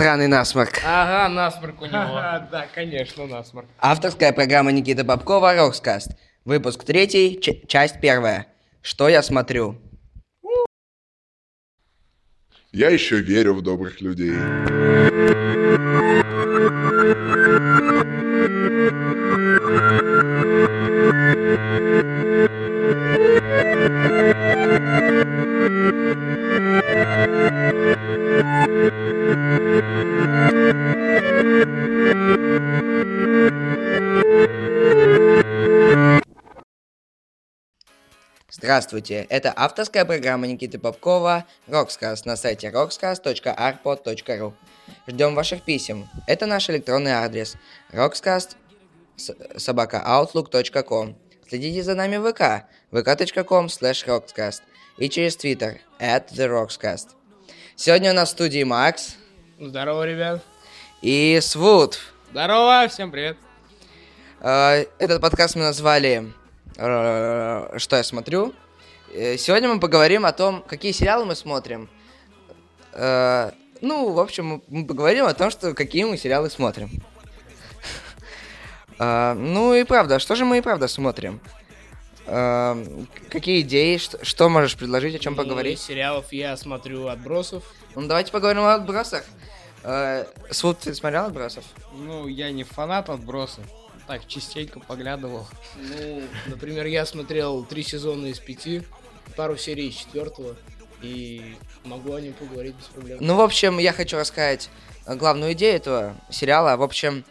сраный насморк. Ага, насморк у него. Ага, да, конечно, насморк. Авторская программа Никиты Попкова «Рокскаст». Выпуск третий, ч- часть первая. Что я смотрю? Я еще верю в добрых людей. Здравствуйте, это авторская программа Никиты Попкова «Рокскаст» на сайте rockscast.arpod.ru. Ждем ваших писем. Это наш электронный адрес rockscast. Следите за нами в ВК vk.com slash rockscast и через Твиттер at the rockscast. Сегодня у нас в студии Макс Здорово, ребят. и Свуд. Здорово, всем привет. Э, Этот подкаст мы назвали «Что я смотрю». Э, Сегодня мы поговорим о том, какие сериалы мы смотрим. Э, Ну, в общем, мы- поговорим о том, что какие мы сериалы смотрим. Э, Ну и правда, что же мы и правда смотрим? Э, Какие идеи, что, можешь предложить, о чем поговорить? сериалов я смотрю «Отбросов». Ну, давайте поговорим о отбросах. Э, Свуд, ты смотрел отбросов? Ну, я не фанат отбросов. Так, частенько поглядывал. Ну, например, я смотрел три сезона из пяти, пару серий из четвертого, и могу о нем поговорить без проблем. Ну, в общем, я хочу рассказать э, главную идею этого сериала. В общем,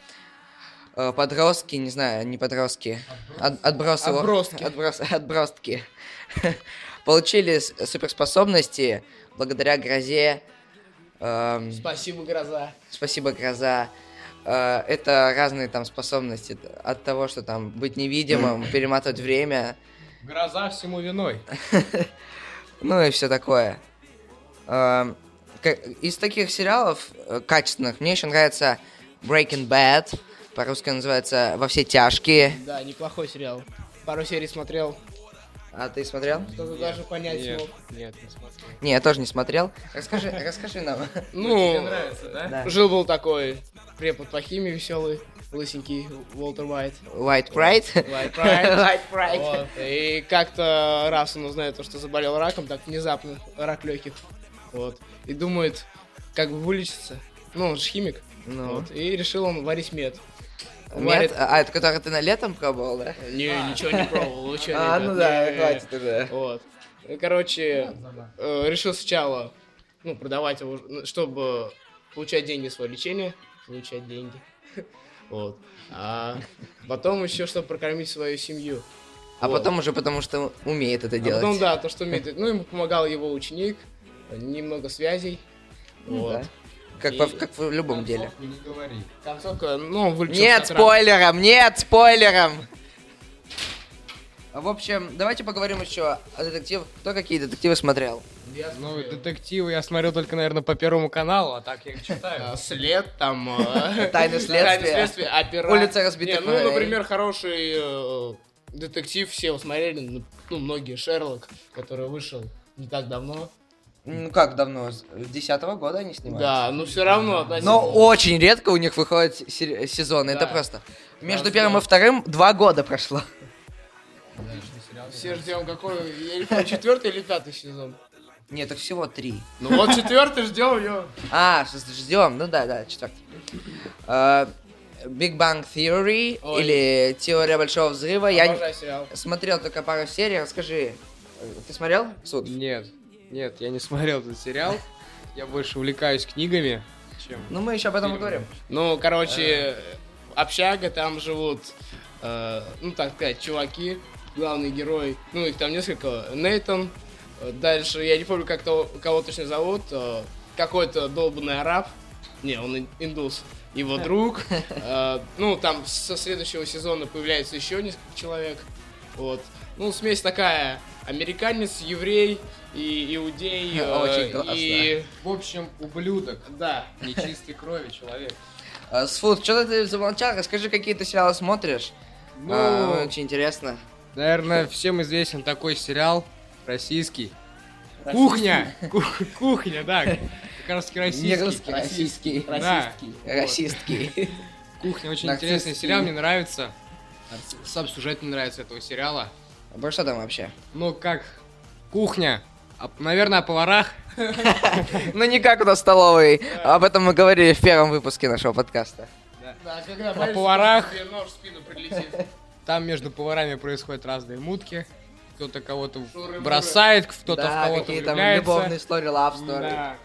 э, подростки, не знаю, не подростки, от- отбросы, Отброски. отброс- отбростки, получили суперспособности благодаря грозе. эм, Спасибо, Гроза. спасибо, гроза. Э, это разные там способности от того, что там быть невидимым, перематывать время, Гроза всему виной. Ну и все такое. Ка- Из таких сериалов э, качественных мне еще нравится Breaking Bad. По-русски называется «Во все тяжкие». Да, неплохой сериал. Пару серий смотрел, А ты смотрел? что-то даже понять Нет, смог. нет, не смотрел. Не, я тоже не смотрел. Расскажи, расскажи нам. Ну, нравится, да? Да. жил-был такой препод по химии веселый, лысенький, Уолтер Уайт. White Pride. White Pride. White Pride. Вот. И как-то раз он узнает то, что заболел раком, так внезапно, рак легких. Вот. И думает, как бы вылечиться. Ну, он же химик. Ну. Вот. И решил он варить мед. Мед? Варит- А, это который ты на летом пробовал, да? Не, ничего не пробовал, чё, А, ребят, ну да, не. хватит уже. Вот. И, Короче, э, решил сначала, ну, продавать его, чтобы получать деньги в свое лечение, получать деньги. Вот. А потом еще, чтобы прокормить свою семью. А Вот. потом уже потому, что умеет это А делать. потом, да, то, что умеет. Ну, ему помогал его ученик, немного связей. Ну Вот. да. Как, И- по- как в любом деле. Не говори. Концовка, ну, Нет спойлером, нет спойлером. В общем, давайте поговорим еще о детективах. Кто какие детективы смотрел? Я Ну, детективы я смотрел только, наверное, по Первому каналу, а так я их читаю. А, След, там... э, Тайны следствия. Тайны следствия, опера- Улица разбитых Ну, например, хороший э, детектив, все смотрели, ну, ну, многие, Шерлок, который вышел не так давно. Ну как давно? С десятого года они снимают? Да, но все равно относительно. Но очень редко у них выходят се- сезоны. Это Да. просто. Между Раз, первым да. и вторым два года прошло. Все ждем какой, четвертый или пятый сезон. Нет, их всего три. Ну вот четвертый ждем ее. А, ждем. Ну да, да, четвертый. Э, Big Bang Theory Ой. или Теория большого взрыва. Я сериал. смотрел только пару серий. Расскажи, э, ты смотрел? Суд? Нет, нет, я не смотрел этот сериал. Я больше увлекаюсь книгами, чем... Ну мы еще об этом Фильм. поговорим. Ну, короче, общага, там живут, э, ну, так сказать, чуваки, главный герой, ну, их там несколько, Нейтан, э, дальше, я не помню, как то, кого точно зовут, э, какой-то долбанный араб, не, он ин- индус, его друг, э, ну, там со следующего сезона появляется еще несколько человек, вот, ну, смесь такая, американец, еврей и иудей, э, Очень классно. и, В общем, ублюдок. да, Нечистой крови человек. Э, Сфуд, что ты замолчал? Расскажи, какие ты сериалы смотришь. Ну, А, очень интересно. наверное, всем известен такой сериал российский. Кухня! Ку- Кухня, да. как раз таки Не российский. русский, российский. Да. Российский. Кухня очень интересный сериал, мне нравится. Сам сюжет мне нравится этого сериала. Про что там вообще? Ну, как кухня. А, наверное, о поварах. Ну, не как у нас столовой. Об этом мы говорили в первом выпуске нашего подкаста. Да, когда поварах. тебе нож в спину прилетит. Там между поварами происходят разные мутки. Кто-то кого-то бросает, кто-то в Да, кого-то какие там влюбляется. любовные story, love story. Да.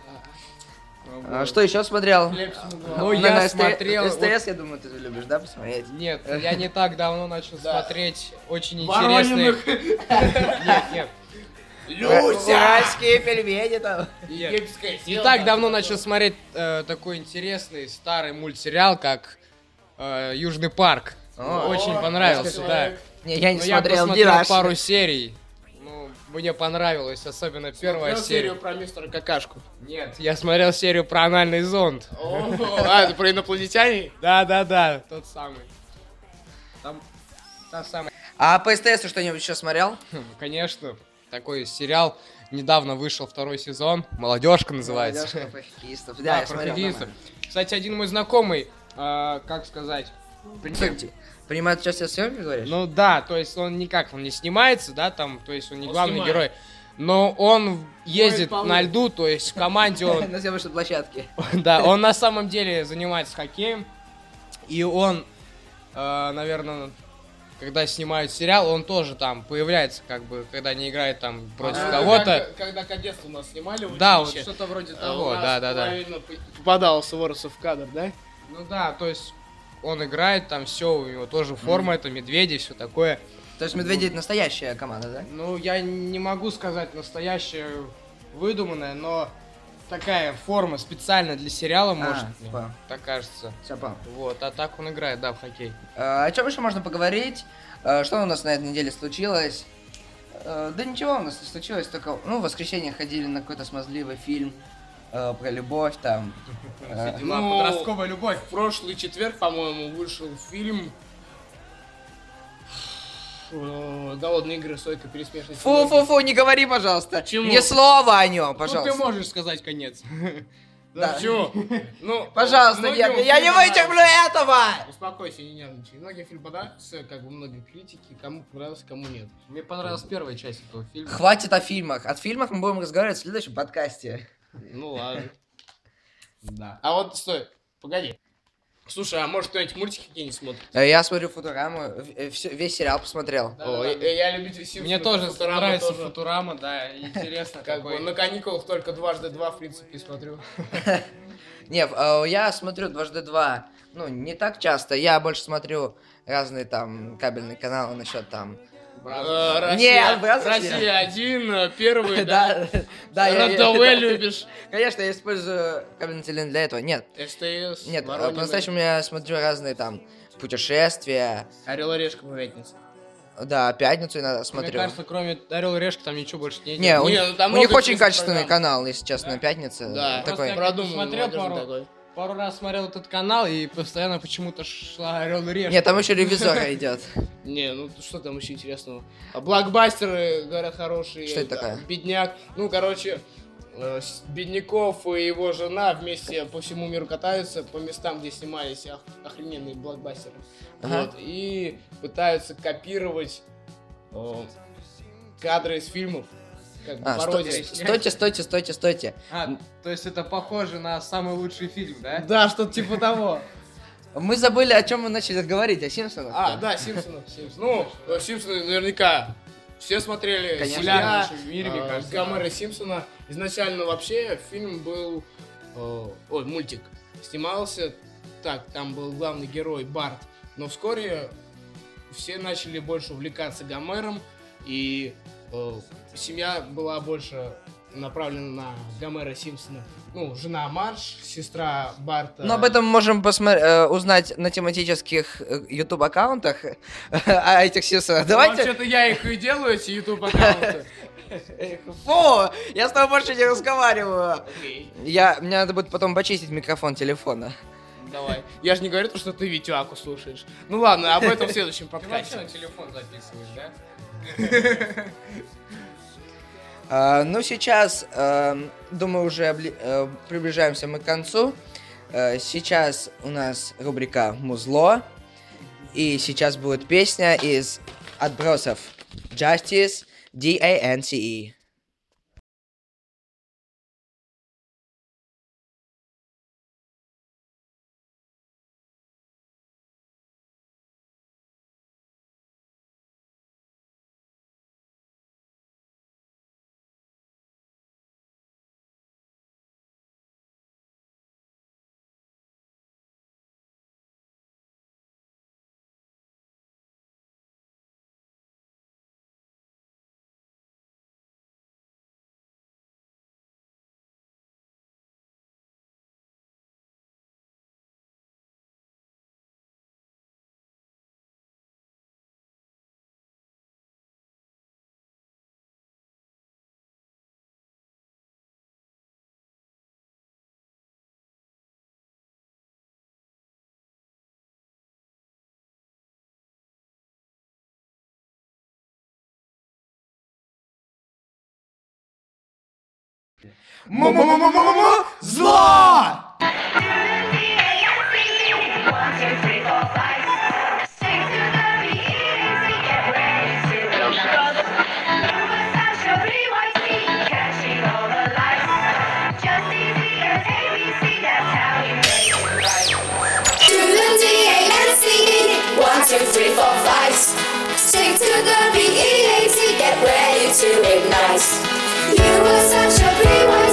А что еще смотрел? Хлеб с муглом. Ну, На- я на смотрел... СТС, я думаю, ты любишь, да, посмотреть? Нет, я не так давно начал смотреть очень интересные... Нет, нет. Люся! Уральские пельмени там. Египетское Не так давно начал смотреть э, такой интересный старый мультсериал, как э, Южный парк. О, Очень понравился, да. Не, я не я смотрел ни посмотрел пару серий. Ну, мне понравилось, особенно первая Смотрел серия. серию про мистера Какашку. Нет, я смотрел серию про анальный зонд. О, А, это про инопланетяне? Да, да, да, тот самый. Там та самая. А по СТС ты что-нибудь еще смотрел? Хм, Конечно, такой сериал. Недавно вышел второй сезон. Молодежка называется. Молодежка про хоккеистов. Да, Да, я смотрел. Кстати, один мой знакомый, э, как сказать, Кстати, Принимает участие в съемке, говоришь? Ну да, то есть он никак, он не снимается, да, там, то есть он не Он главный снимает. герой. Но он ездит полы. на льду, то есть в команде он, На съемочной площадке. да, он на самом деле занимается хоккеем. И он, э, наверное, когда снимают сериал, он тоже там появляется, как бы, когда не играет там против А, кого-то. Когда, когда кадетство у нас снимали в Да, вот что-то вроде а, того, да, да, да. половина п- Попадал Суворосов в кадр, да? Ну да, то есть он играет, там все, у него тоже форма, это медведи, все такое. То есть Медведи это настоящая команда, да? Ну, я не могу сказать настоящая выдуманная, но такая форма специально для сериала, может, мне понял. так кажется. Все, понял. Вот, а так он играет, да, в хоккей. Э, О чем еще можно поговорить? Э, Что у нас на этой неделе случилось? Э, Да ничего у нас не случилось, только, ну, в воскресенье ходили на какой-то смазливый фильм э, про любовь там. Э, Дела, Ну, подростковая любовь. В прошлый четверг, по-моему, вышел фильм «Голодные игры. Сойка пересмешница». Фу-фу-фу, не говори, пожалуйста. Почему? Ни слова о нем, Ну, ты пожалуйста. можешь сказать конец. Да. Чего? Ну, Пожалуйста, нет, я не вытерплю этого! Успокойся, не нервничай. Многим фильм понравился, как бы многие критики, кому понравился, кому нет. Мне понравилась первая часть этого фильма. Хватит о фильмах. От фильмах мы будем разговаривать в следующем подкасте. Ну ладно. Да. А вот, стой, погоди. Слушай, а может кто-нибудь мультики какие-нибудь смотрит? Э, Я смотрю Футураму, э, весь сериал посмотрел. О, я, я любитель Симпсонов. Мне тоже Футурама нравится тоже. Футурама, да, интересно Как бы какой. на каникулах только дважды два, в принципе, смотрю. Не, э, я смотрю дважды два. Ну, не так часто. Я больше смотрю разные там кабельные каналы насчет там. Э, Россия, Нет, Россия один, э, первый, да. Да, я- РТВ любишь. Конечно, я использую кабельный телевизор для этого. Нет, СТС, нет, э, по-настоящему я смотрю разные там путешествия. Орел и Решка по пятнице. Да, пятницу иногда Мне смотрю. кажется, кроме Орел и Решки там ничего больше не Не, у, Не, них- очень качественный канал, если честно, на пятнице. Да, Такой. я молодежный пару-. Пару раз смотрел этот канал и постоянно почему-то шла Орел и Решка. Нет, там еще ревизора идет. Не, ну что там еще интересного? А блокбастеры, говорят, хорошие. Что это такое? Бедняк. Ну, короче, э, Бедняков и его жена вместе по всему миру катаются по местам, где снимались ох- охрененные блокбастеры. Ага. Вот, и пытаются копировать о, кадры из фильмов. Как бы А, сто- пародия. стойте, стойте, стойте, стойте. А, то есть это похоже на самый лучший фильм, да? Да, что-то типа того. Мы забыли, о чем мы начали говорить, о Симпсонах. А, да, Симпсонов. Ну, э, Симпсоны наверняка все смотрели. Конечно. Семья, В нашем мире, мне э, кажется, Гомера Симпсона. Изначально вообще фильм был... э, Ой, мультик. Снимался так, там был главный герой Барт. Но вскоре все начали больше увлекаться Гомером. И э, семья была больше направлена на Гомера Симпсона. Ну, жена Марш, сестра Барта. Но об этом мы можем посмотри- э, узнать на тематических YouTube аккаунтах о этих Симпсонах. Давайте. Вообще-то я их и делаю, эти YouTube аккаунты. Фу, я с тобой больше не разговариваю. Окей. Я, мне надо будет потом почистить микрофон телефона. Давай. Я же не говорю, то, что ты Витюаку слушаешь. Ну ладно, об этом в следующем Ты вообще подкасте. на телефон записываешь, да? А, ну, сейчас, эм, думаю, уже э, приближаемся мы к концу. Э, сейчас у нас рубрика «Музло». И сейчас будет песня из «Отбросов» Justice D-A-N-C-E. One, two, three, four, five. Stick TO the B-E-A-T, get ready to ignite. You were such a BYT,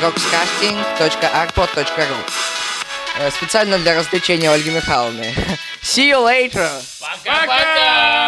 сайте rockscasting.arpod.ru Э, Специально для развлечения Ольги Михайловны. See you later! Пока-пока!